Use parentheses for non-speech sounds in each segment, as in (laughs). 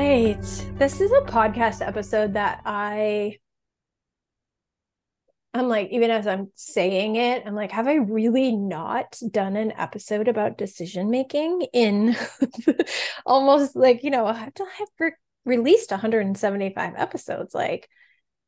Right. This is a podcast episode that I I'm like, even as I'm saying it, I'm like, have I really not done an episode about decision making in (laughs) almost like, you know, I have re- released 175 episodes. Like,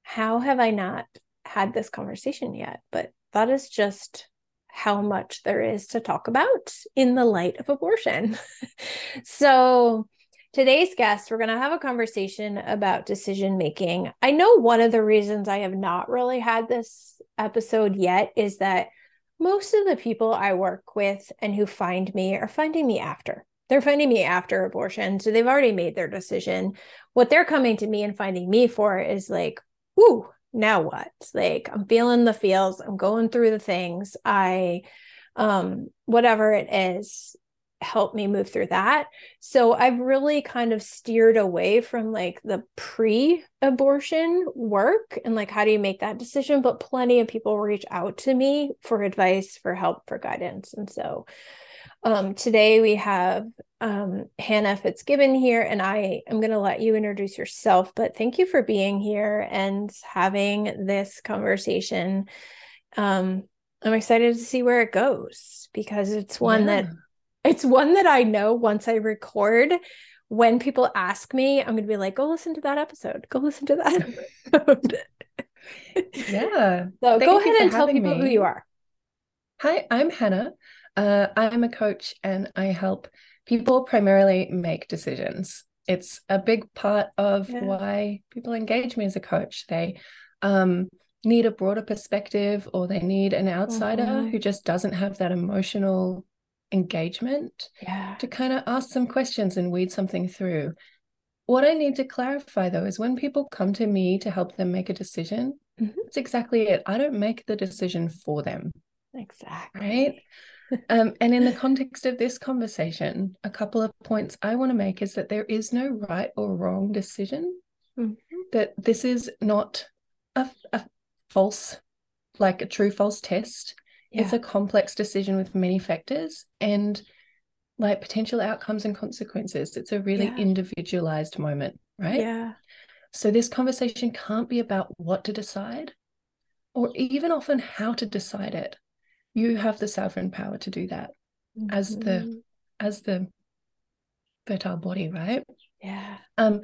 how have I not had this conversation yet? But that is just how much there is to talk about in the light of abortion. (laughs) so, Today's guest, we're going to have a conversation about decision making. I know one of the reasons I have not really had this episode yet is that most of the people I work with and who find me are finding me after. They're finding me after abortion. So they've already made their decision. What they're coming to me and finding me for is like, ooh, now what? Like I'm feeling the feels, I'm going through the things. I um whatever it is help me move through that. So I've really kind of steered away from like the pre abortion work and like how do you make that decision. But plenty of people reach out to me for advice, for help, for guidance. And so um, today we have um, Hannah Fitzgibbon here, and I am going to let you introduce yourself. But thank you for being here and having this conversation. Um, I'm excited to see where it goes because it's one yeah. that it's one that I know once I record, when people ask me, I'm going to be like, go listen to that episode. Go listen to that episode. (laughs) yeah. So Thank go ahead and tell people me. who you are. Hi, I'm Hannah. Uh, I'm a coach and I help people primarily make decisions. It's a big part of yeah. why people engage me as a coach. They um, need a broader perspective or they need an outsider mm-hmm. who just doesn't have that emotional engagement yeah. to kind of ask some questions and weed something through. What I need to clarify though is when people come to me to help them make a decision, mm-hmm. that's exactly it. I don't make the decision for them. Exactly. Right. um, and in the context of this conversation, a couple of points I want to make is that there is no right or wrong decision, mm-hmm. that this is not a, a false, like a true false test yeah. it's a complex decision with many factors and like potential outcomes and consequences it's a really yeah. individualized moment right yeah so this conversation can't be about what to decide or even often how to decide it you have the sovereign power to do that mm-hmm. as the mm-hmm. as the fertile body right yeah um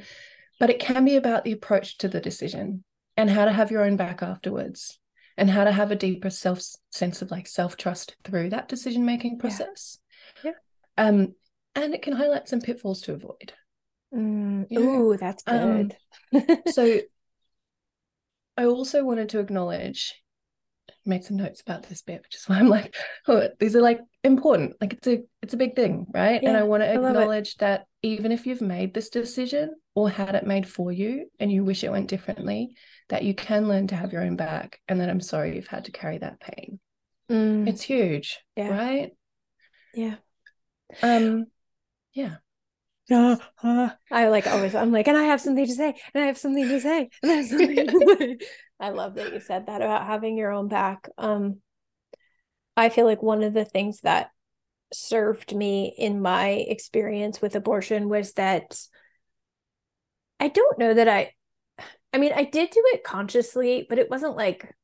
but it can be about the approach to the decision and how to have your own back afterwards and how to have a deeper self sense of like self trust through that decision making process. Yeah. yeah. Um, and it can highlight some pitfalls to avoid. Mm, oh, that's um, good. Um, (laughs) so I also wanted to acknowledge, made some notes about this bit, which is why I'm like, (laughs) oh, these are like important. Like it's a it's a big thing, right? Yeah, and I want to acknowledge that even if you've made this decision or had it made for you and you wish it went differently, that you can learn to have your own back and that I'm sorry you've had to carry that pain. Mm. It's huge, yeah. right? Yeah. Um yeah. Uh, (sighs) uh, I like always I'm like, and I have something to say, and I have something to say, and I have something to say. (laughs) I love that you said that about having your own back. Um I feel like one of the things that served me in my experience with abortion was that I don't know that I I mean, I did do it consciously, but it wasn't like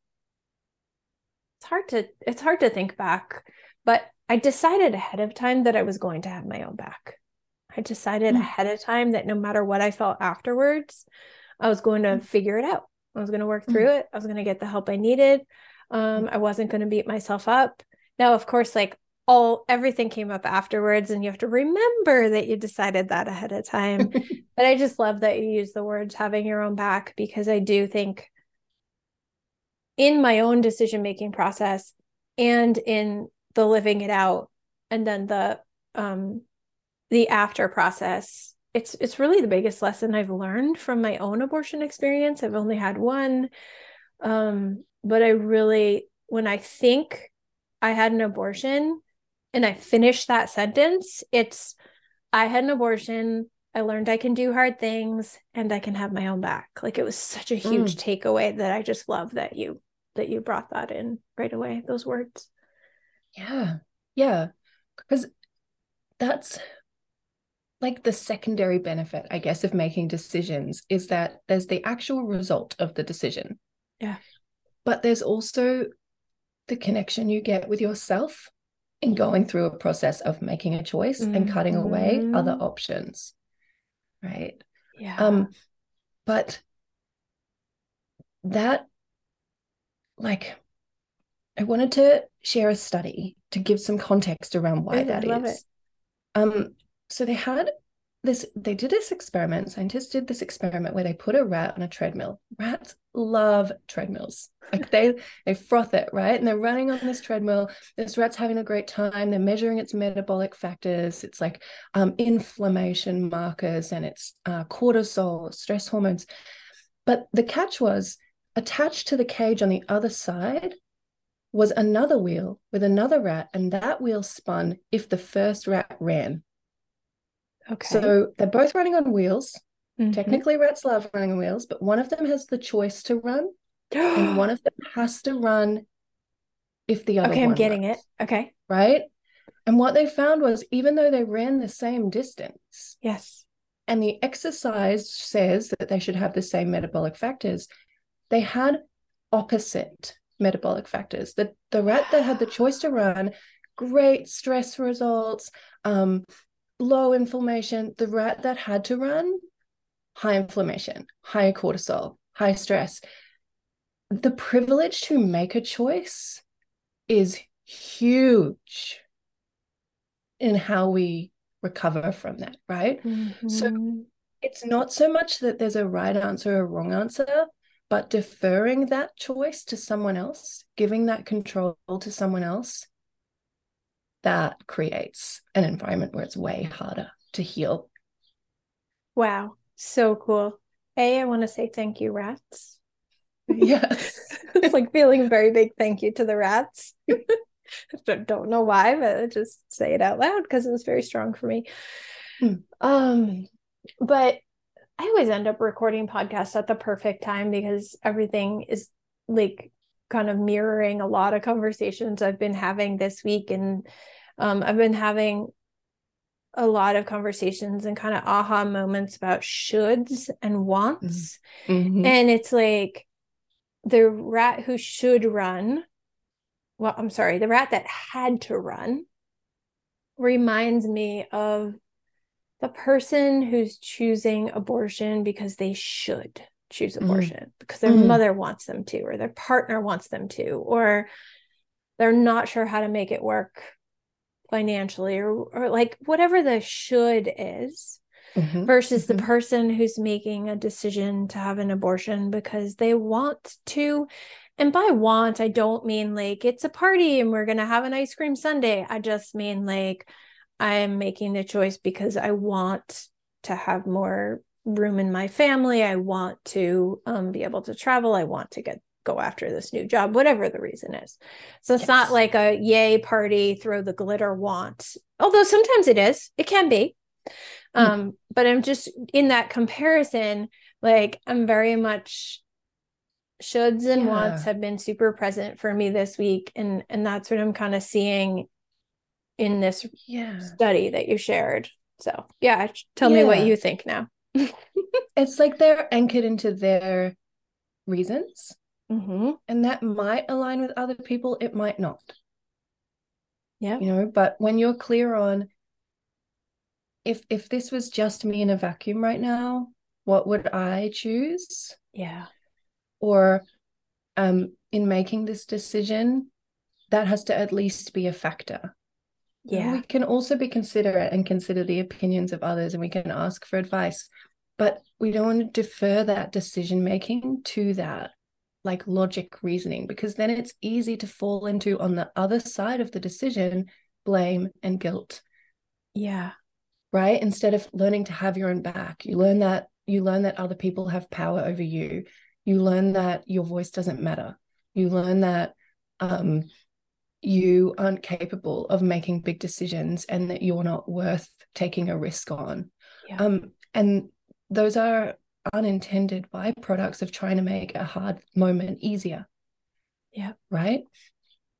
it's hard to it's hard to think back, but I decided ahead of time that I was going to have my own back. I decided mm. ahead of time that no matter what I felt afterwards, I was going to mm. figure it out. I was going to work through mm. it. I was going to get the help I needed. Um, I wasn't going to beat myself up. Now, of course, like all everything came up afterwards and you have to remember that you decided that ahead of time. (laughs) But i just love that you use the words having your own back because i do think in my own decision making process and in the living it out and then the um the after process it's it's really the biggest lesson i've learned from my own abortion experience. I've only had one. Um but i really when i think i had an abortion and i finish that sentence it's i had an abortion i learned i can do hard things and i can have my own back like it was such a huge mm. takeaway that i just love that you that you brought that in right away those words yeah yeah because that's like the secondary benefit, I guess, of making decisions is that there's the actual result of the decision. Yeah. But there's also the connection you get with yourself in going through a process of making a choice mm-hmm. and cutting away other mm-hmm. options. Right. Yeah. Um, but that like I wanted to share a study to give some context around why that is. Um, so they had this they did this experiment scientists did this experiment where they put a rat on a treadmill rats love treadmills. Like they they froth it right? And they're running on this treadmill. This rat's having a great time. They're measuring its metabolic factors. It's like um, inflammation markers and it's uh, cortisol stress hormones. But the catch was attached to the cage on the other side was another wheel with another rat and that wheel spun if the first rat ran. Okay. So they're both running on wheels. Mm-hmm. Technically, rats love running on wheels, but one of them has the choice to run, and (gasps) one of them has to run if the other. Okay, I'm getting runs, it. Okay. Right. And what they found was even though they ran the same distance, yes, and the exercise says that they should have the same metabolic factors, they had opposite metabolic factors. The the rat that had the (gasps) choice to run, great stress results, um, low inflammation. The rat that had to run, high inflammation, high cortisol, high stress. The privilege to make a choice is huge in how we recover from that, right? Mm-hmm. So it's not so much that there's a right answer or a wrong answer, but deferring that choice to someone else, giving that control to someone else that creates an environment where it's way harder to heal. Wow, so cool. A, I want to say thank you, rats. Yes. (laughs) it's like feeling a very big thank you to the rats. (laughs) Don't know why, but I just say it out loud because it was very strong for me. Hmm. Um, but I always end up recording podcasts at the perfect time because everything is like kind of mirroring a lot of conversations I've been having this week and um, I've been having a lot of conversations and kind of aha moments about shoulds and wants. Mm-hmm. And it's like the rat who should run, well, I'm sorry, the rat that had to run reminds me of the person who's choosing abortion because they should choose mm-hmm. abortion mm-hmm. because their mm-hmm. mother wants them to, or their partner wants them to, or they're not sure how to make it work financially or or like whatever the should is mm-hmm. versus mm-hmm. the person who's making a decision to have an abortion because they want to and by want i don't mean like it's a party and we're going to have an ice cream sundae i just mean like i'm making the choice because i want to have more room in my family i want to um, be able to travel i want to get go after this new job, whatever the reason is. So it's yes. not like a yay party, throw the glitter want, although sometimes it is, it can be. Mm. Um, but I'm just in that comparison, like I'm very much shoulds and yeah. wants have been super present for me this week. And and that's what I'm kind of seeing in this yeah. study that you shared. So yeah, tell yeah. me what you think now. (laughs) it's like they're anchored into their reasons Mm-hmm. And that might align with other people, it might not. Yeah. You know, but when you're clear on if if this was just me in a vacuum right now, what would I choose? Yeah. Or um in making this decision, that has to at least be a factor. Yeah. we can also be considerate and consider the opinions of others and we can ask for advice, but we don't want to defer that decision making to that like logic reasoning because then it's easy to fall into on the other side of the decision blame and guilt. Yeah. Right? Instead of learning to have your own back. You learn that you learn that other people have power over you. You learn that your voice doesn't matter. You learn that um, you aren't capable of making big decisions and that you're not worth taking a risk on. Yeah. um, and those are unintended byproducts of trying to make a hard moment easier yeah right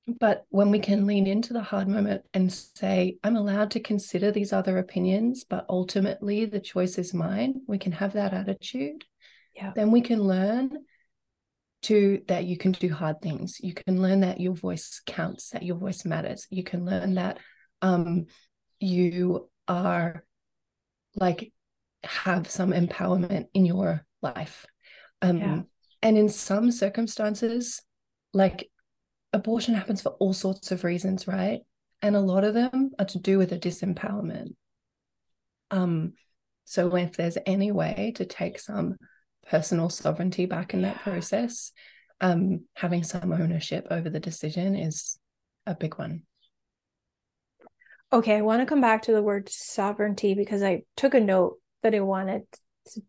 but when we can lean into the hard moment and say, I'm allowed to consider these other opinions, but ultimately the choice is mine, we can have that attitude. Yeah. Then we can learn to that you can do hard things. You can learn that your voice counts, that your voice matters. You can learn that um, you are like have some empowerment in your life. Um, yeah. And in some circumstances, like abortion happens for all sorts of reasons, right? And a lot of them are to do with a disempowerment. Um, so if there's any way to take some personal sovereignty back in that process, um, having some ownership over the decision is a big one. Okay, I want to come back to the word sovereignty because I took a note that I wanted to,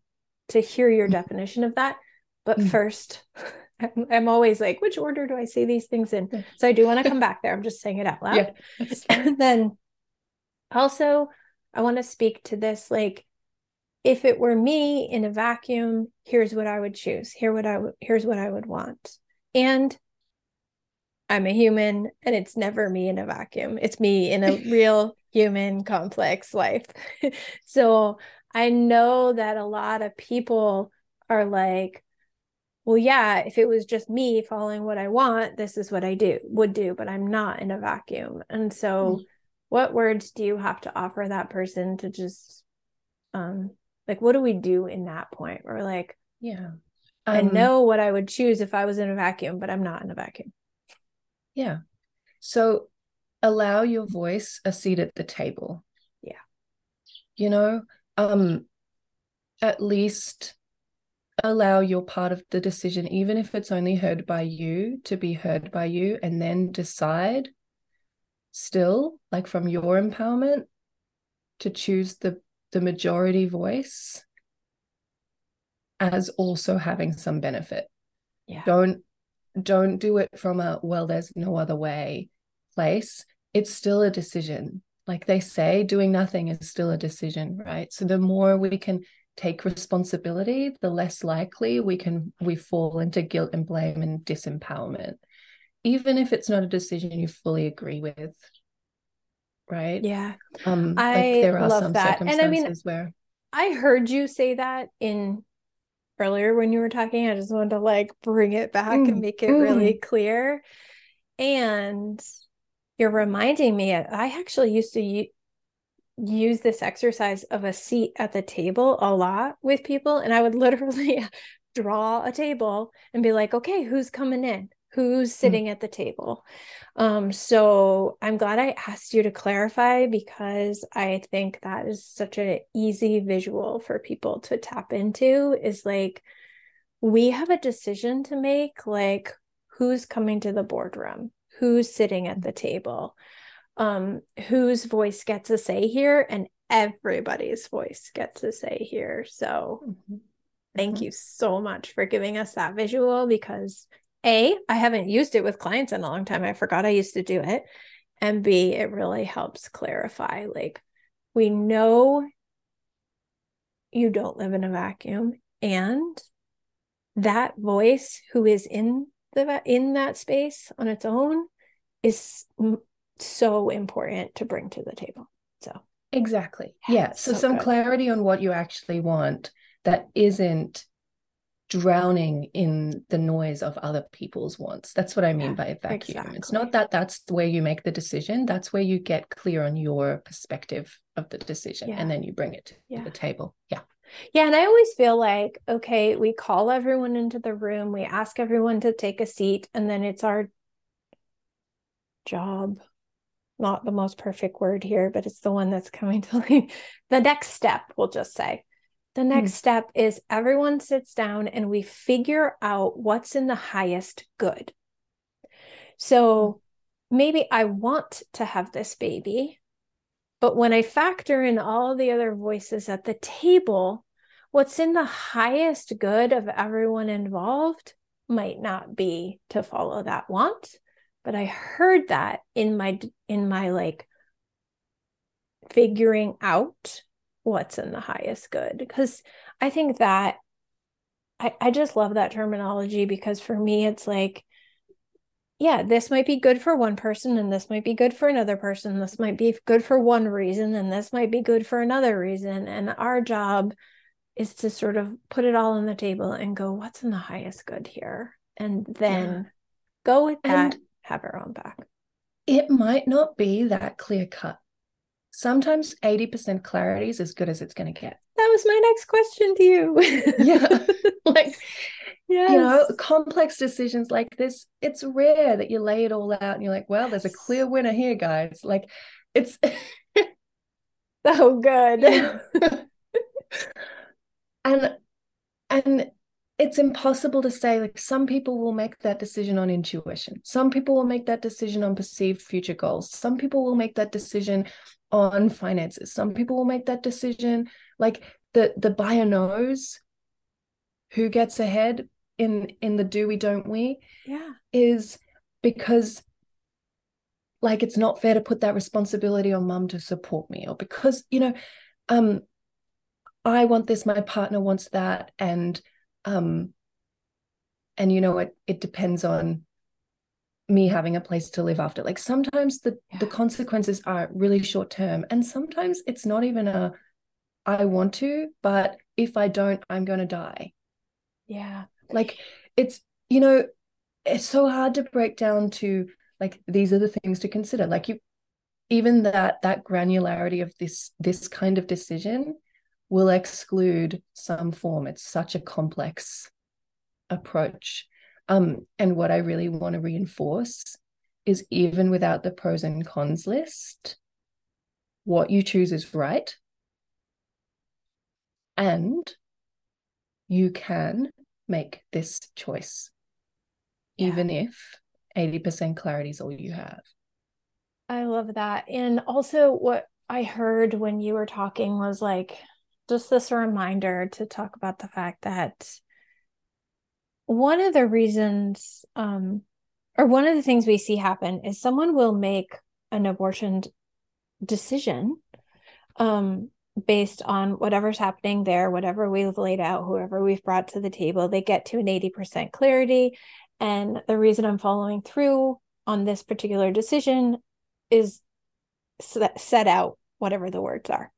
to hear your definition of that. But mm. first, (laughs) I'm always like, which order do I say these things in? So I do want to come back there. I'm just saying it out loud. Yeah, (laughs) and then also, I want to speak to this like, if it were me in a vacuum, here's what I would choose. Here what I here's what I would want. And I'm a human and it's never me in a vacuum. It's me in a (laughs) real human complex life. so I know that a lot of people are like, well, yeah, if it was just me following what I want, this is what I do would do, but I'm not in a vacuum. And so, mm. what words do you have to offer that person to just, um, like, what do we do in that point? Where we're like, yeah, um, I know what I would choose if I was in a vacuum, but I'm not in a vacuum. Yeah. So, allow your voice a seat at the table. Yeah. You know, um, at least allow your part of the decision, even if it's only heard by you, to be heard by you, and then decide still, like from your empowerment, to choose the the majority voice as also having some benefit. Yeah. Don't don't do it from a well, there's no other way place. It's still a decision. Like they say, doing nothing is still a decision, right? So the more we can take responsibility, the less likely we can we fall into guilt and blame and disempowerment, even if it's not a decision you fully agree with. Right? Yeah. Um, I like there are love some that. circumstances and I mean, where I heard you say that in earlier when you were talking. I just wanted to like bring it back mm, and make it mm. really clear. And you're reminding me, I actually used to use this exercise of a seat at the table a lot with people and i would (laughs) literally draw a table and be like okay who's coming in who's hmm. sitting mm. at the table um so i'm glad i asked you to clarify because i think that is such an easy visual for people to tap into is like we have a decision to make like who's coming to the boardroom who's sitting at the table um, whose voice gets a say here, and everybody's voice gets a say here. So, mm-hmm. thank mm-hmm. you so much for giving us that visual because A, I haven't used it with clients in a long time. I forgot I used to do it. And B, it really helps clarify like, we know you don't live in a vacuum and that voice who is in the in that space on its own is so important to bring to the table. So exactly. Yeah. yeah. So, so, some good. clarity on what you actually want that isn't drowning in the noise of other people's wants. That's what I mean yeah, by a vacuum. Exactly. It's not that that's where you make the decision, that's where you get clear on your perspective of the decision yeah. and then you bring it to the table. Yeah. Yeah, and I always feel like okay, we call everyone into the room, we ask everyone to take a seat and then it's our job not the most perfect word here, but it's the one that's coming to (laughs) like the next step, we'll just say. The hmm. next mm. step is everyone sits down and we figure out what's in the highest good. So maybe I want to have this baby, But when I factor in all the other voices at the table, what's in the highest good of everyone involved might not be to follow that want. But i heard that in my in my like figuring out what's in the highest good. Because i think that I, I just love that terminology because for me it's like yeah this might be good for one person and this might be good for another person this might be good for one reason and this might be good for another reason and our job is to sort of put it all on the table and go what's in the highest good here and then yeah. go with that and have our own back it might not be that clear cut sometimes 80% clarity is as good as it's going to get. That was my next question to you. yeah. (laughs) Like, yes. you know, complex decisions like this, it's rare that you lay it all out and you're like, well, there's a clear winner here, guys. Like, it's so (laughs) oh, good. (laughs) and, and, it's impossible to say like some people will make that decision on intuition some people will make that decision on perceived future goals some people will make that decision on finances. Some people will make that decision. Like the the buyer knows who gets ahead in in the do we don't we yeah. is because like it's not fair to put that responsibility on mum to support me or because you know um i want this my partner wants that and um and you know it it depends on me having a place to live after. Like sometimes the yeah. the consequences are really short term and sometimes it's not even a i want to but if i don't i'm going to die. Yeah like it's you know it's so hard to break down to like these are the things to consider. Like you even that that granularity of this this kind of decision will exclude some form. It's such a complex approach. Um, and what I really want to reinforce is even without the pros and cons list, what you choose is right. And you can make this choice, yeah. even if 80% clarity is all you have. I love that. And also, what I heard when you were talking was like just this reminder to talk about the fact that one of the reasons um or one of the things we see happen is someone will make an abortion decision um based on whatever's happening there whatever we've laid out whoever we've brought to the table they get to an 80% clarity. And the reason i'm following through on this particular decision is set out whatever the words are.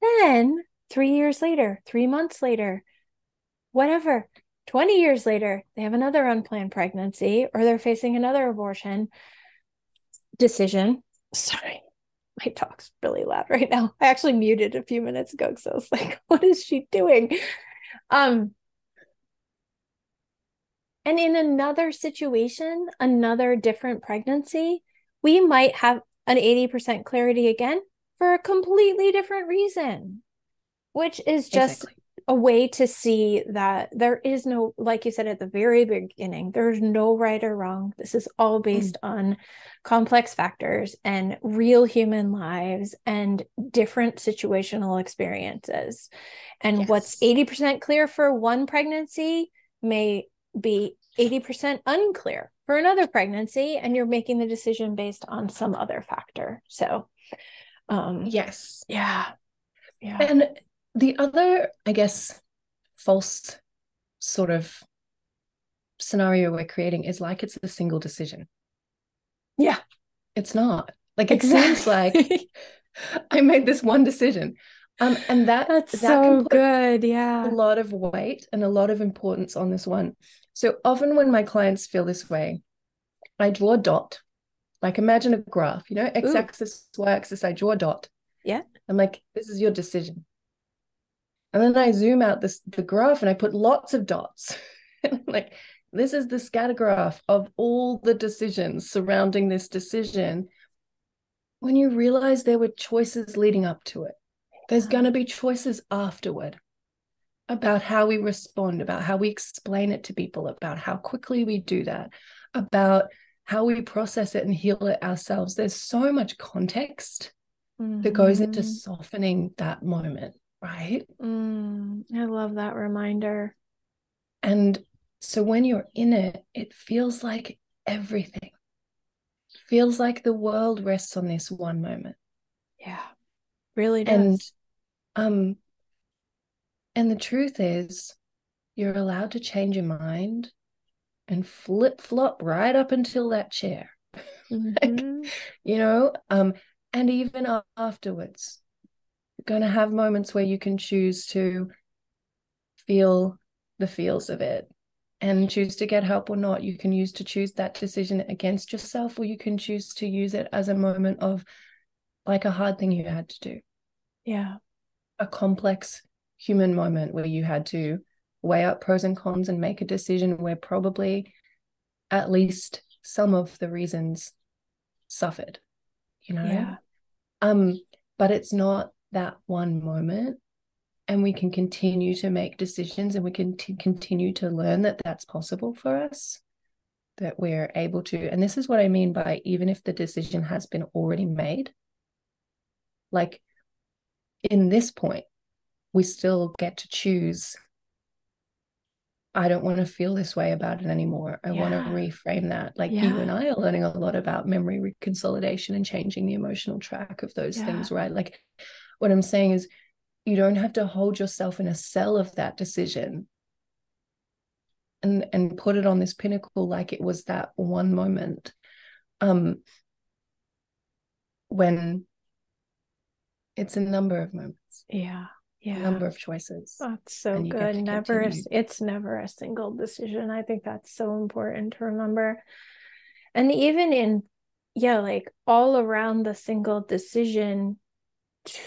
Then 3 years later 3 months later whatever 20 years later, they have another unplanned pregnancy or they're facing another abortion decision. Sorry, (laughs) my talk's really loud right now. I actually muted a few minutes ago because I was like, (laughs) what is she doing? Um, and in another situation, another different pregnancy, we might have an 80% clarity again for a completely different reason, which is just exactly a way to see that there is no like you said at the very beginning there's no right or wrong this is all mm. based mm. on complex factors and real human lives and different situational experiences and yes. what's 80% clear for one pregnancy may be 80% unclear for another pregnancy and you're making the decision based on some other factor so um yes yeah yeah and the other, I guess, false sort of scenario we're creating is like it's a single decision. Yeah. It's not. Like it exactly. seems like (laughs) I made this one decision. Um, and that that's that so good. Yeah. A lot of weight and a lot of importance on this one. So often when my clients feel this way, I draw a dot. Like imagine a graph, you know, x-axis, y-axis, I draw a dot. Yeah. I'm like, this is your decision. And then I zoom out this the graph and I put lots of dots. (laughs) like this is the scatter graph of all the decisions surrounding this decision. When you realize there were choices leading up to it, there's going to be choices afterward about how we respond, about how we explain it to people, about how quickly we do that, about how we process it and heal it ourselves. There's so much context mm-hmm. that goes into mm-hmm. softening that moment, right? Mm, I love that reminder. And so when you're in it, it feels like everything. Feels like the world rests on this one moment. Yeah. Really does. And um and the truth is you're allowed to change your mind and flip flop right up until that chair. (laughs) Mm-hmm. like, you know, um and even afterwards. Going to have moments where you can choose to feel the feels of it and choose to get help or not. You can use to choose that decision against yourself, or you can choose to use it as a moment of like a hard thing you had to do. Yeah. A complex human moment where you had to weigh up pros and cons and make a decision where probably at least some of the reasons suffered, you know? Yeah. Um, but it's not that one moment and we can continue to make decisions and we can t- continue to learn that that's possible for us that we're able to and this is what i mean by even if the decision has been already made like in this point we still get to choose i don't want to feel this way about it anymore i yeah. want to reframe that like yeah. you and i are learning a lot about memory reconsolidation and changing the emotional track of those yeah. things right like what i'm saying is you don't have to hold yourself in a cell of that decision and and put it on this pinnacle like it was that one moment um when it's a number of moments. Yeah. Yeah. Number of choices. That's so good. never a, it's never a single decision. I think that's so important to remember. And even in yeah like all around the single decision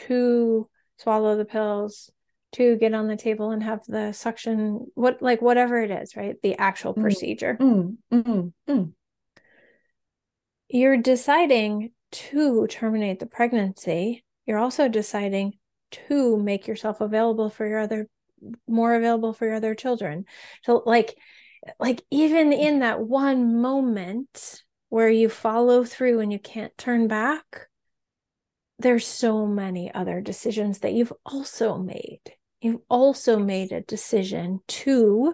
to swallow the pills to get on the table and have the suction what like whatever it is right? The actual mm. procedure. Mm, mm, mm, you're deciding to terminate the pregnancy. You're also deciding to make yourself available for your other more available for your other children. So like like even in that one moment where you follow through and you can't turn back there's so many other decisions that you've also made. You've also made a decision to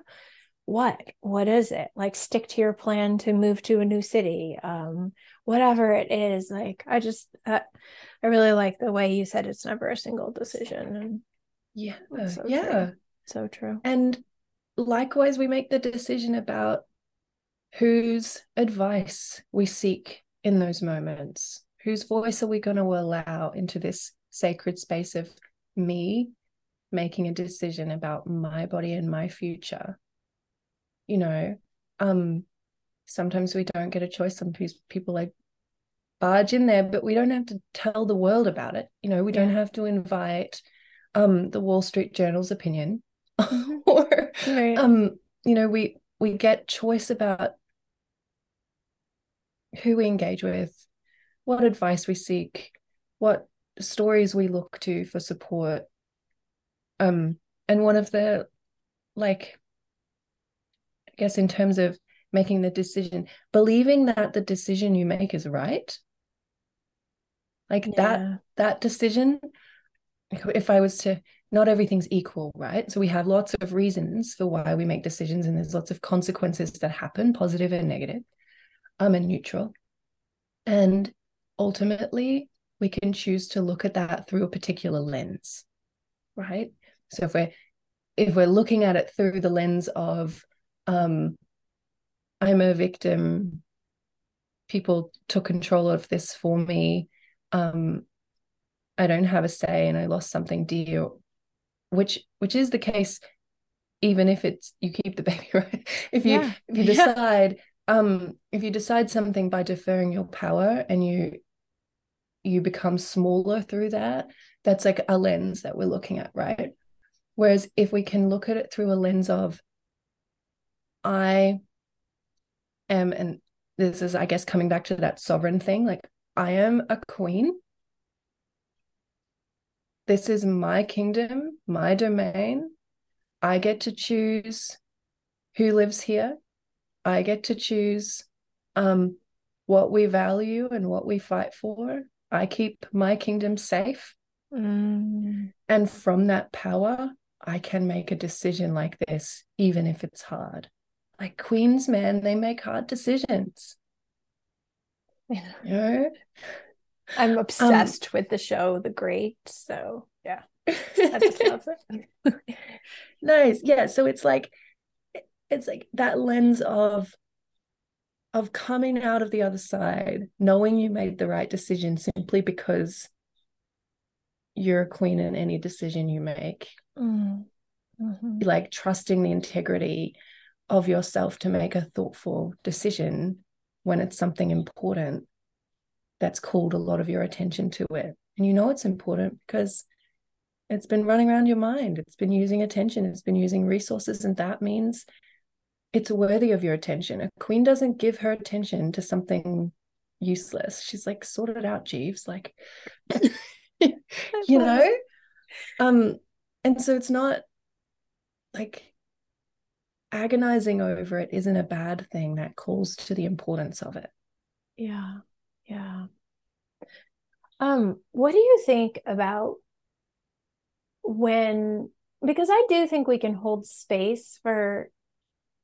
what? What is it? Like stick to your plan to move to a new city. Um, whatever it is. Like I just uh, I really like the way you said it's never a single decision. And yeah. So yeah. True. So true. And likewise we make the decision about whose advice we seek in those moments whose voice are we going to allow into this sacred space of me making a decision about my body and my future you know um sometimes we don't get a choice some people like barge in there but we don't have to tell the world about it you know we yeah. don't have to invite um the wall street journal's opinion mm-hmm. (laughs) or right. um you know we we get choice about who we engage with what advice we seek, what stories we look to for support. Um, and one of the like, I guess in terms of making the decision, believing that the decision you make is right. Like yeah. that that decision, if I was to not everything's equal, right? So we have lots of reasons for why we make decisions, and there's lots of consequences that happen, positive and negative, um, and neutral. And ultimately we can choose to look at that through a particular lens right so if we're if we're looking at it through the lens of um i'm a victim people took control of this for me um i don't have a say and i lost something dear which which is the case even if it's you keep the (laughs) baby right if you yeah. if you decide yeah. um if you decide something by deferring your power and you you become smaller through that that's like a lens that we're looking at right? Whereas if we can look at it through a lens of i am and this is i guess coming back to that sovereign thing like i am a queen. This is my kingdom my domain. I get to choose who lives here. I get to choose um what we value and what we fight for I keep my kingdom safe. Mm. And from that power, I can make a decision like this, even if it's hard. Like queens, man, they make hard decisions. You know? I'm Um, obsessed with the show The Great. So yeah, I just love it. nice. Yeah. So it's like it's like that lens of of coming out of the other side, knowing you made the right decision simply because you're a queen in any decision you make. Mm. Mhm. Like trusting the integrity of yourself to make a thoughtful decision when it's something important that's called a lot of your attention to it. And you know it's important because it's been running around your mind, it's been using attention, it's been using resources, and that means it's worthy of your attention. A queen doesn't give her attention to something useless. She's like, sort it out, Jeeves. Like, (laughs) you know? (laughs) Um, and so it's not like agonizing over it isn't a bad thing that calls to the importance of it. Yeah. Yeah. Um, what do you think about when because I do think we can hold space for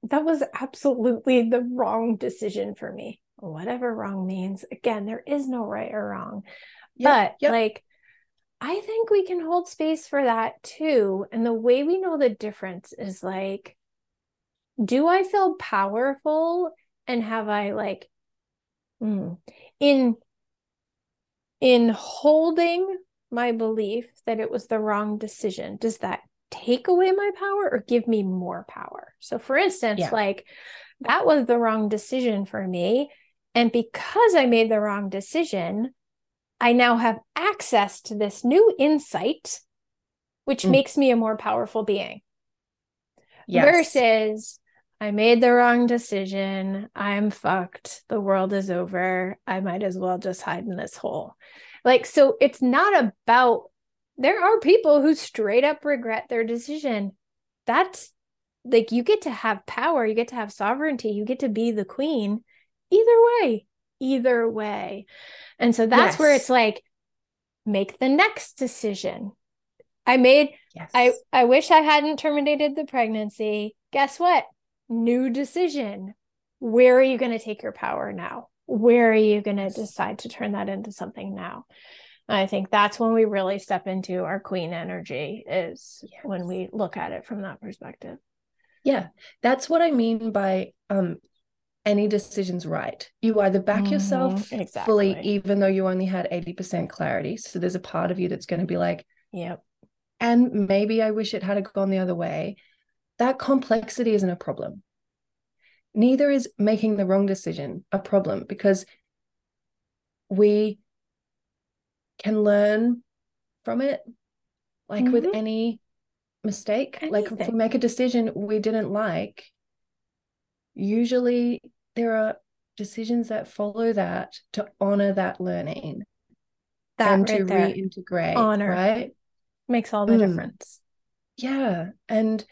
that was absolutely the wrong decision for me. Whatever wrong means. Again, there is no right or wrong. but yep. like I think we can hold space for that too. And the way we know the difference is like, do I feel powerful and have I like mm, in in holding my belief that it was the wrong decision, does that take away my power or give me more power? So for instance, Yeah. like that was the wrong decision for me. And because I made the wrong decision, I now have access to this new insight, which Mm. makes me a more powerful being. Yes. Versus, I made the wrong decision. I'm fucked. The world is over. I might as well just hide in this hole. Like, so it's not about, there are people who straight up regret their decision. That's like, you get to have power, you get to have sovereignty, you get to be the queen. Either way, either way. And so that's where it's like, make the next decision. I made yes. I I wish I hadn't terminated the pregnancy. Guess what? New decision. Where are you going to take your power now? Where are you going to Yes. decide to turn that into something now? I think that's when we really step into our queen energy is when we look at it from that perspective. Yeah, that's what I mean by um any decision's right. You either back yourself Mhm, fully, exactly. even though you only had 80% clarity. So there's a part of you that's going to be like, Yep. and maybe I wish it had gone the other way. That complexity isn't a problem. Neither is making the wrong decision a problem because we can learn from it, like with Mhm. any mistake. Like if we make a decision we didn't like, usually there are decisions that follow that to honor that learning That and right to there reintegrate, Honor. right? makes all the Mm. difference. yeah and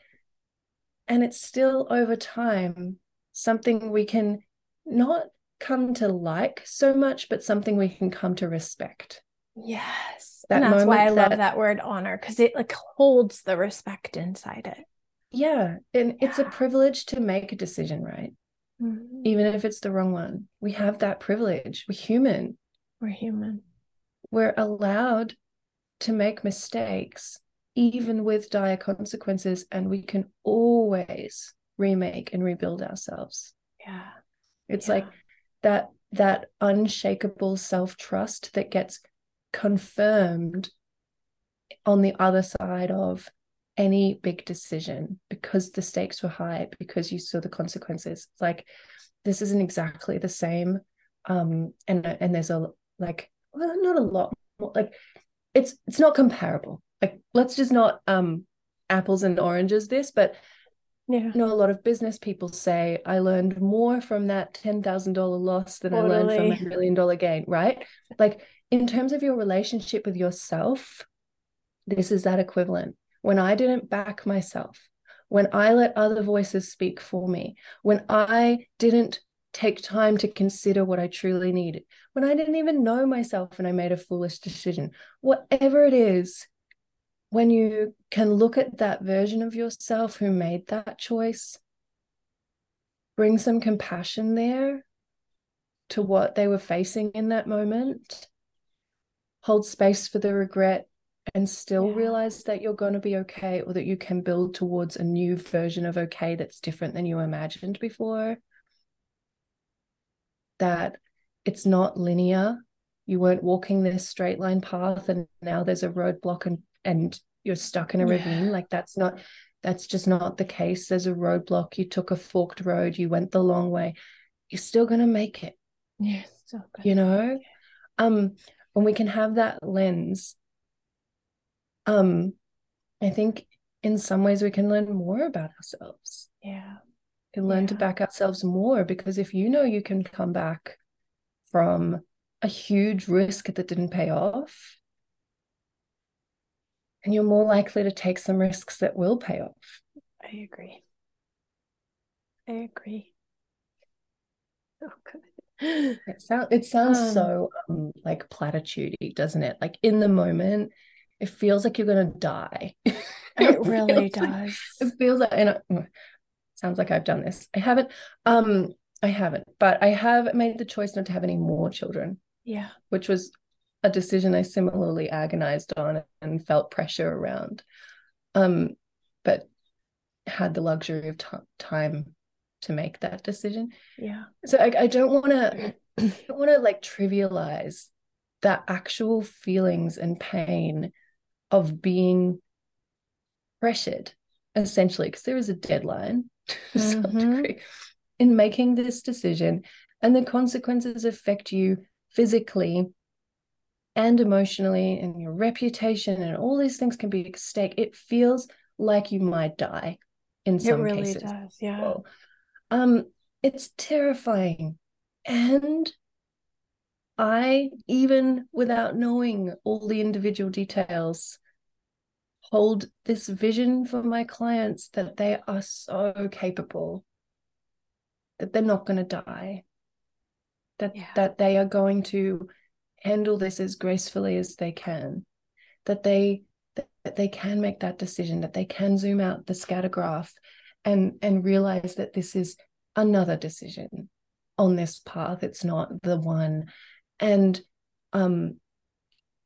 and it's still over time something we can not come to like so much but something we can come to respect Yes. That and that's why I moment love that- that word honor because it like holds the respect inside it. yeah and it's a privilege to make a decision right Mhm. even if it's the wrong one we have that privilege we're human We're human. we're allowed to make mistakes even with dire consequences and we can always remake and rebuild ourselves Yeah. It's Yeah. like that that unshakable self-trust that gets confirmed on the other side of any big decision because the stakes were high because you saw the consequences. Like this isn't exactly the same um and and there's a like well not a lot more like it's it's not comparable. Like let's just not um apples and oranges this but Yeah. know, a lot of business people say, I learned more from that $10,000 loss than I learned from a million dollar gain, right? Like, in terms of your relationship with yourself, this is that equivalent. When I didn't back myself, when I let other voices speak for me, when I didn't take time to consider what I truly needed when I didn't even know myself and I made a foolish decision. Whatever it is, when you can look at that version of yourself who made that choice, bring some compassion there to what they were facing in that moment, hold space for the regret, and still yeah. realize that you're going to be okay or that you can build towards a new version of okay that's different than you imagined before. That it's not linear. You weren't walking this straight line path and now there's a roadblock and and you're stuck in a ravine. Yeah. Like that's not that's just not the case. There's a roadblock. You took a forked road, you went the long way. You're still gonna make it. Yes, yeah, you know? Um, when we can have that lens um i think in some ways we can learn more about ourselves yeah we can learn yeah. to back ourselves more because if you know you can come back from a huge risk that didn't pay off and you're more likely to take some risks that will pay off i agree i agree so good it, sound, it sounds um, so um, like platitude doesn't it like in the moment it feels like you're gonna die. (laughs) it, it really does. Like, it feels like and it, sounds like I've done this. I haven't. Um, I haven't, but I have made the choice not to have any more children. Yeah, which was a decision I similarly agonized on and felt pressure around. Um, but had the luxury of t- time to make that decision. Yeah. So I, I don't want (clears throat) to don't want to like trivialize the actual feelings and pain of being pressured essentially because there is a deadline (laughs) to mm-hmm. some degree in making this decision and the consequences affect you physically and emotionally and your reputation and all these things can be at stake it feels like you might die in some it really cases does yeah well. um it's terrifying and I, even without knowing all the individual details, hold this vision for my clients that they are so capable, that they're not going to die, that, yeah. that they are going to handle this as gracefully as they can, that they that they can make that decision, that they can zoom out the scatter graph and and realize that this is another decision on this path. It's not the one. And um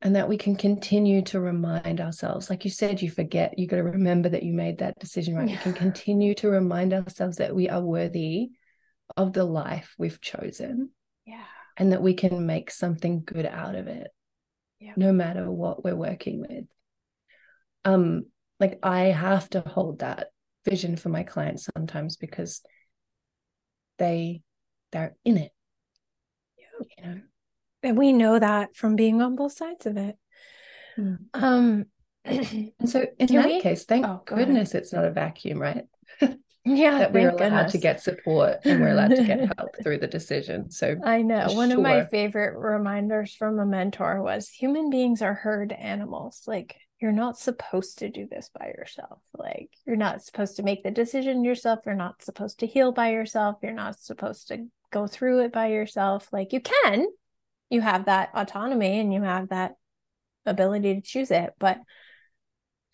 and that we can continue to remind ourselves. Like you said you forget you got to remember that you made that decision right? Yeah. we can continue to remind ourselves that we are worthy of the life we've chosen. Yeah and that we can make something good out of it yeah. no matter what we're working with um like i have to hold that vision for my clients sometimes because they they're in it yeah. you know and we know that from being on both sides of it. Mm. Um, (clears throat) and so in that we? case, thank oh, goodness it's not a vacuum, right? Yeah, that we're allowed goodness. to get support and we're allowed to get (laughs) help through the decision. So I know one sure. of my favorite reminders from a mentor was human beings are herd animals. Like you're not supposed to do this by yourself. Like you're not supposed to make the decision yourself. You're not supposed to heal by yourself. You're not supposed to go through it by yourself. Like you can, you have that autonomy and you have that ability to choose it but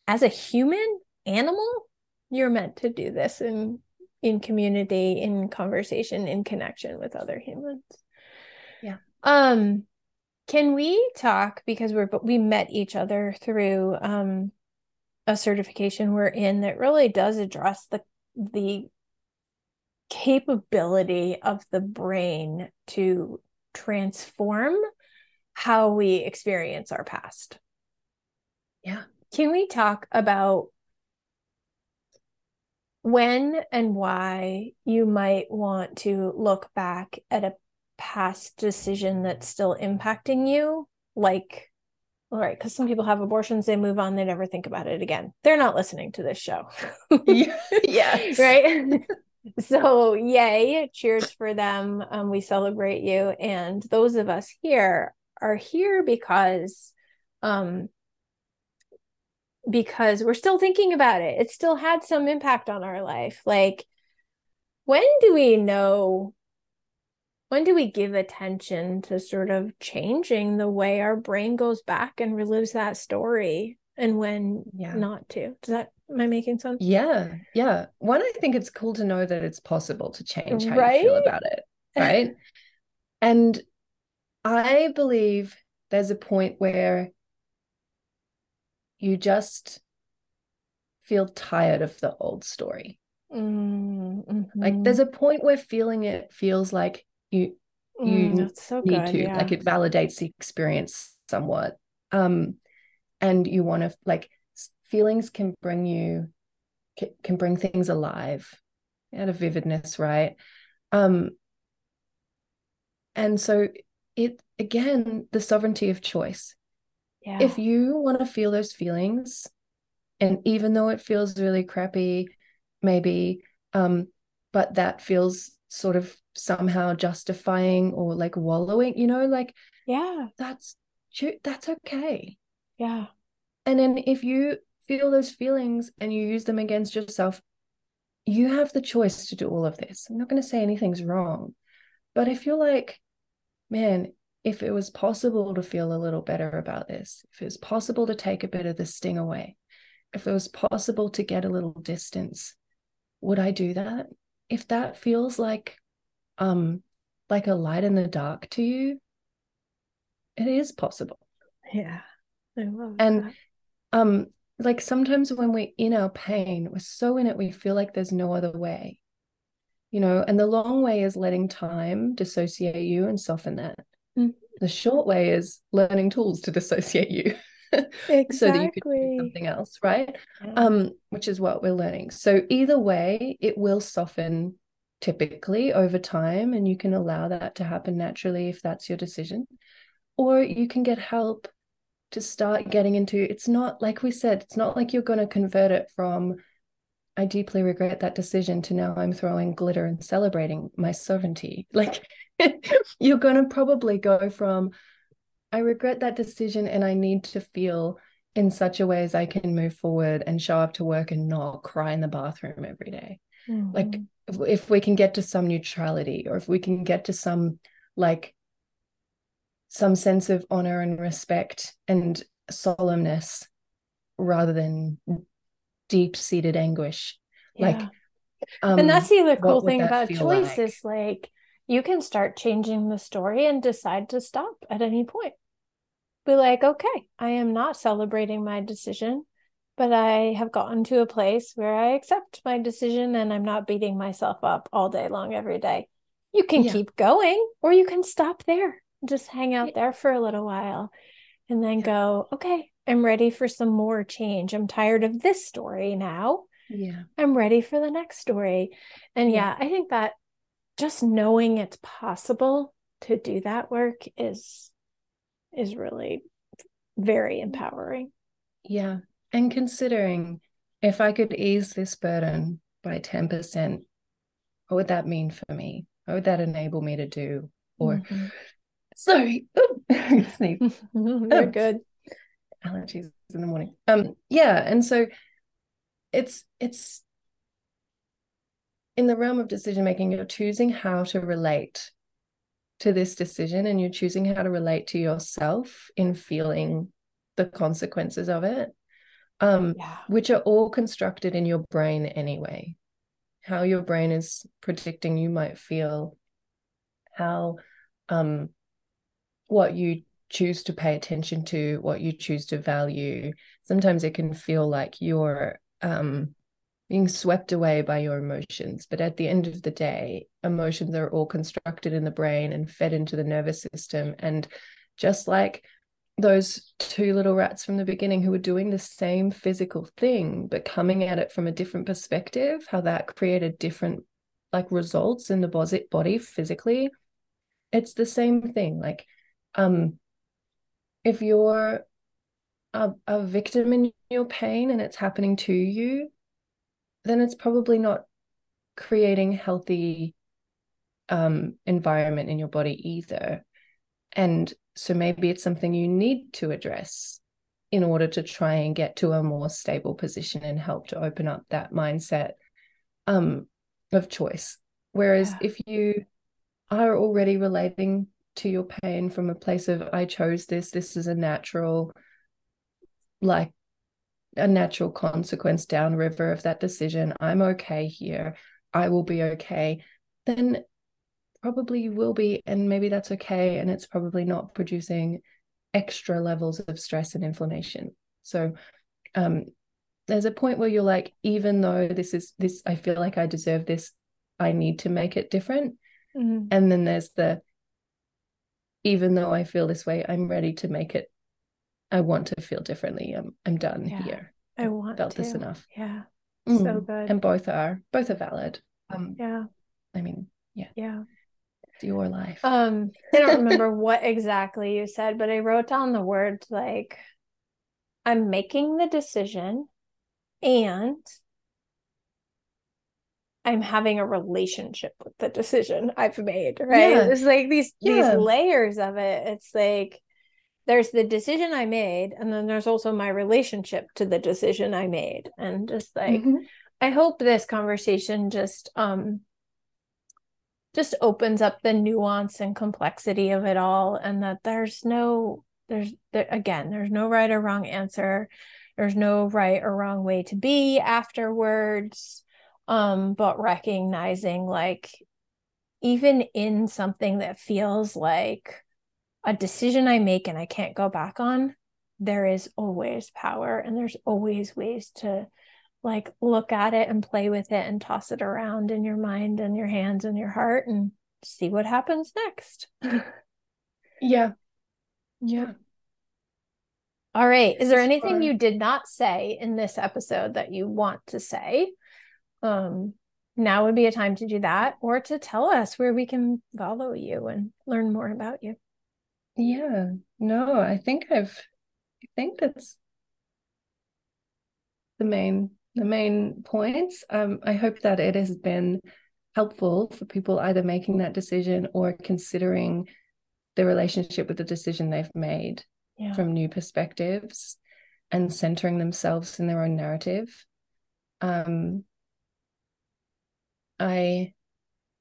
as a human animal you're meant to do this in in community in conversation in connection with other humans yeah um can we talk because we're but we met each other through um a certification we're in that really does address the the capability of the brain to transform how we experience our past. Yeah. Can we talk about when and why you might want to look back at a past decision that's still impacting you? Like, all right, because some people have abortions, they move on, they never think about it again. They're not listening to this show. yeah. (laughs) Right. (laughs) so yay cheers for them um, we celebrate you and those of us here are here because um because we're still thinking about it. It still had some impact on our life. Like when do we know when do we give attention to sort of changing the way our brain goes back and relives that story and when yeah. not to? Does that am i making sense? Yeah yeah. One i think it's cool to know that it's possible to change how right? you feel about it right? And i believe there's a point where you just feel tired of the old story mm-hmm. like there's a point where feeling it feels like you you mm, so need good, to yeah. like it validates the experience somewhat um and you want to like feelings can bring you can, can bring things alive out of vividness right um and so it again the sovereignty of choice yeah. if you want to feel those feelings and even though it feels really crappy maybe um but that feels sort of somehow justifying or like wallowing you know like yeah. that's that's okay. Yeah. And then if you feel those feelings and you use them against yourself you have the choice to do all of this. I'm not going to say anything's wrong but if you're like man if it was possible to feel a little better about this if it was possible to take a bit of the sting away if it was possible to get a little distance would i do that? If that feels like um like a light in the dark to you it is possible. Yeah and that. um like sometimes when we're in our pain we're so in it we feel like there's no other way. You know and the long way is letting time dissociate you and soften that mm-hmm. the short way is learning tools to dissociate you exactly. (laughs) so that you can do something else right yeah. um which is what we're learning so either way it will soften typically over time and you can allow that to happen naturally if that's your decision or you can get help to start getting into it's not like we said it's not like you're going to convert it from i deeply regret that decision to now i'm throwing glitter and celebrating my sovereignty (laughs) like (laughs) you're going to probably go from I regret that decision and I need to feel in such a way as I can move forward and show up to work and not cry in the bathroom every day. Mm-hmm. Like if, if we can get to some neutrality or if we can get to some like some sense of honor and respect and solemnness rather than deep seated anguish. Yeah. Like um, and that's the other cool thing about choice like? is like you can start changing the story and decide to stop at any point be like, okay, I am not celebrating my decision, but I have gotten to a place where I accept my decision and I'm not beating myself up all day long every day. You can yeah. keep going or you can stop there, just hang out there for a little while and then yeah. go, okay, I'm ready for some more change. I'm tired of this story now. Yeah. I'm ready for the next story. And yeah, yeah I think that just knowing it's possible to do that work is is really very empowering. Yeah. And considering if I could ease this burden by 10%, what would that mean for me? What would that enable me to do? Or, mm-hmm. (laughs) sorry, (laughs) (laughs) You're good. Allergies in the morning. Um, yeah. And so it's, it's, in the realm of decision making, you're choosing how to relate to this decision and you're choosing how to relate to yourself in feeling the consequences of it um yeah. which are all constructed in your brain anyway how your brain is predicting you might feel how um what you choose to pay attention to what you choose to value sometimes it can feel like you're um being swept away by your emotions. But at the end of the day, emotions are all constructed in the brain and fed into the nervous system. And just like those two little rats from the beginning who were doing the same physical thing, but coming at it from a different perspective, how that created different like results in the body physically. It's the same thing. Like, um, if you're a, a victim in your pain and it's happening to you, then it's probably not creating healthy um, environment in your body either. And so maybe it's something you need to address in order to try and get to a more stable position and help to open up that mindset um, of choice. Whereas yeah. if you are already relating to your pain from a place of I chose this, this is a natural, like a natural consequence downriver of that decision. I'm okay here. I will be okay. Then probably you will be, and maybe that's okay. And it's probably not producing extra levels of stress and inflammation. So um there's a point where you're like, even though this is this, I feel like I deserve this, I need to make it different. Mm-hmm. And then there's the even though I feel this way, I'm ready to make it. I want to feel differently. I'm I'm done yeah, here. I want felt to. this enough. Yeah. Mm. So good. And both are both are valid. Um yeah. I mean, yeah. Yeah. It's your life. Um, I don't remember what exactly you said, but I wrote down the words like I'm making the decision and I'm having a relationship with the decision I've made, right? Yeah. It's like these yeah. these layers of it. It's like there's the decision I made, and then there's also my relationship to the decision I made. And just like mm-hmm. I hope this conversation just um just opens up the nuance and complexity of it all and that there's no there's there, again there's no right or wrong answer there's no right or wrong way to be afterwards um but recognizing like even in something that feels like a decision i make and i can't go back on there is always power and there's always ways to like look at it and play with it and toss it around in your mind and your hands and your heart and see what happens next. (laughs) yeah. Yeah. All right. Is there anything you did not say in this episode that you want to say? Um now would be a time to do that or to tell us where we can follow you and learn more about you. Yeah. No, I think I've I think that's the main the main points. Um, I hope that it has been helpful for people either making that decision or considering the relationship with the decision they've made yeah. from new perspectives and centering themselves in their own narrative. Um, I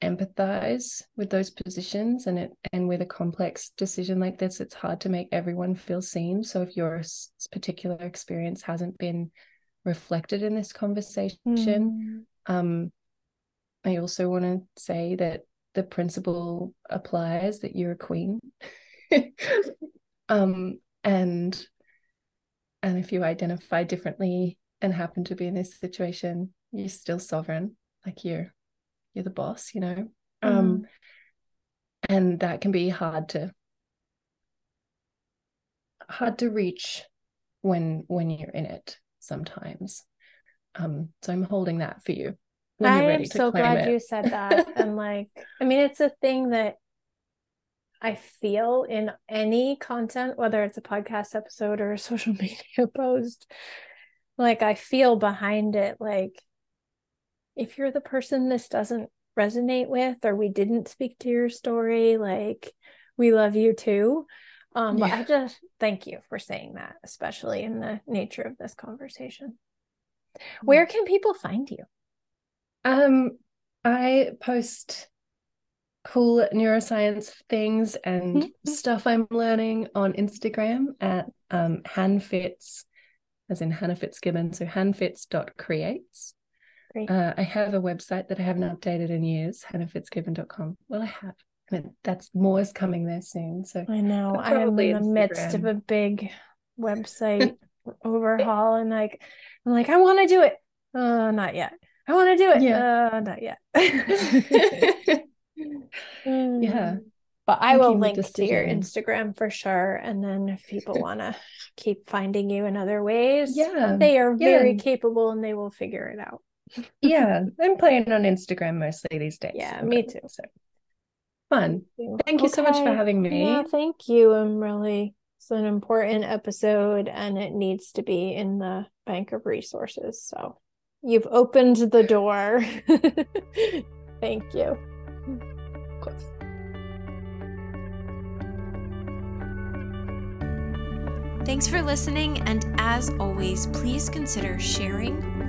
empathize with those positions and it and with a complex decision like this it's hard to make everyone feel seen so if your particular experience hasn't been reflected in this conversation. Mm. Um, I also want to say that the principle applies that you're a queen. (laughs) um, and and if you identify differently and happen to be in this situation, you're still sovereign. Like you're you're the boss, you know. Mm. Um, and that can be hard to hard to reach when when you're in it sometimes. Um, so I'm holding that for you. I am so glad it. you said that. (laughs) and like, I mean, it's a thing that I feel in any content, whether it's a podcast episode or a (laughs) social media post, like I feel behind it. Like, if you're the person this doesn't resonate with, or we didn't speak to your story, like, we love you too. Um, yeah. but I just thank you for saying that, especially in the nature of this conversation. Where can people find you? Um, I post cool neuroscience things and mm-hmm. stuff I'm learning on Instagram at um, hanfits, as in Hannah Fitzgibbon, so hanfits.creates. Uh, I have a website that I haven't updated in years, hannahfitzgibbon.com. Well, I have that's more is coming there soon. So I know I am in the Instagram. midst of a big website (laughs) overhaul, and like I'm like I want to do it. Uh, not yet. I want to do it. Yeah, uh, not yet. (laughs) (laughs) yeah. But I will link to your Instagram for sure. And then if people want to keep finding you in other ways, yeah, they are yeah. very capable and they will figure it out. Yeah, I'm playing on Instagram mostly these days. Yeah, me too. So fun. Thank you okay. so much for having me. Yeah, thank you. I'm really it's an important episode and it needs to be in the bank of resources. So you've opened the door. (laughs) thank you. Of course. Thanks for listening, and as always, please consider sharing,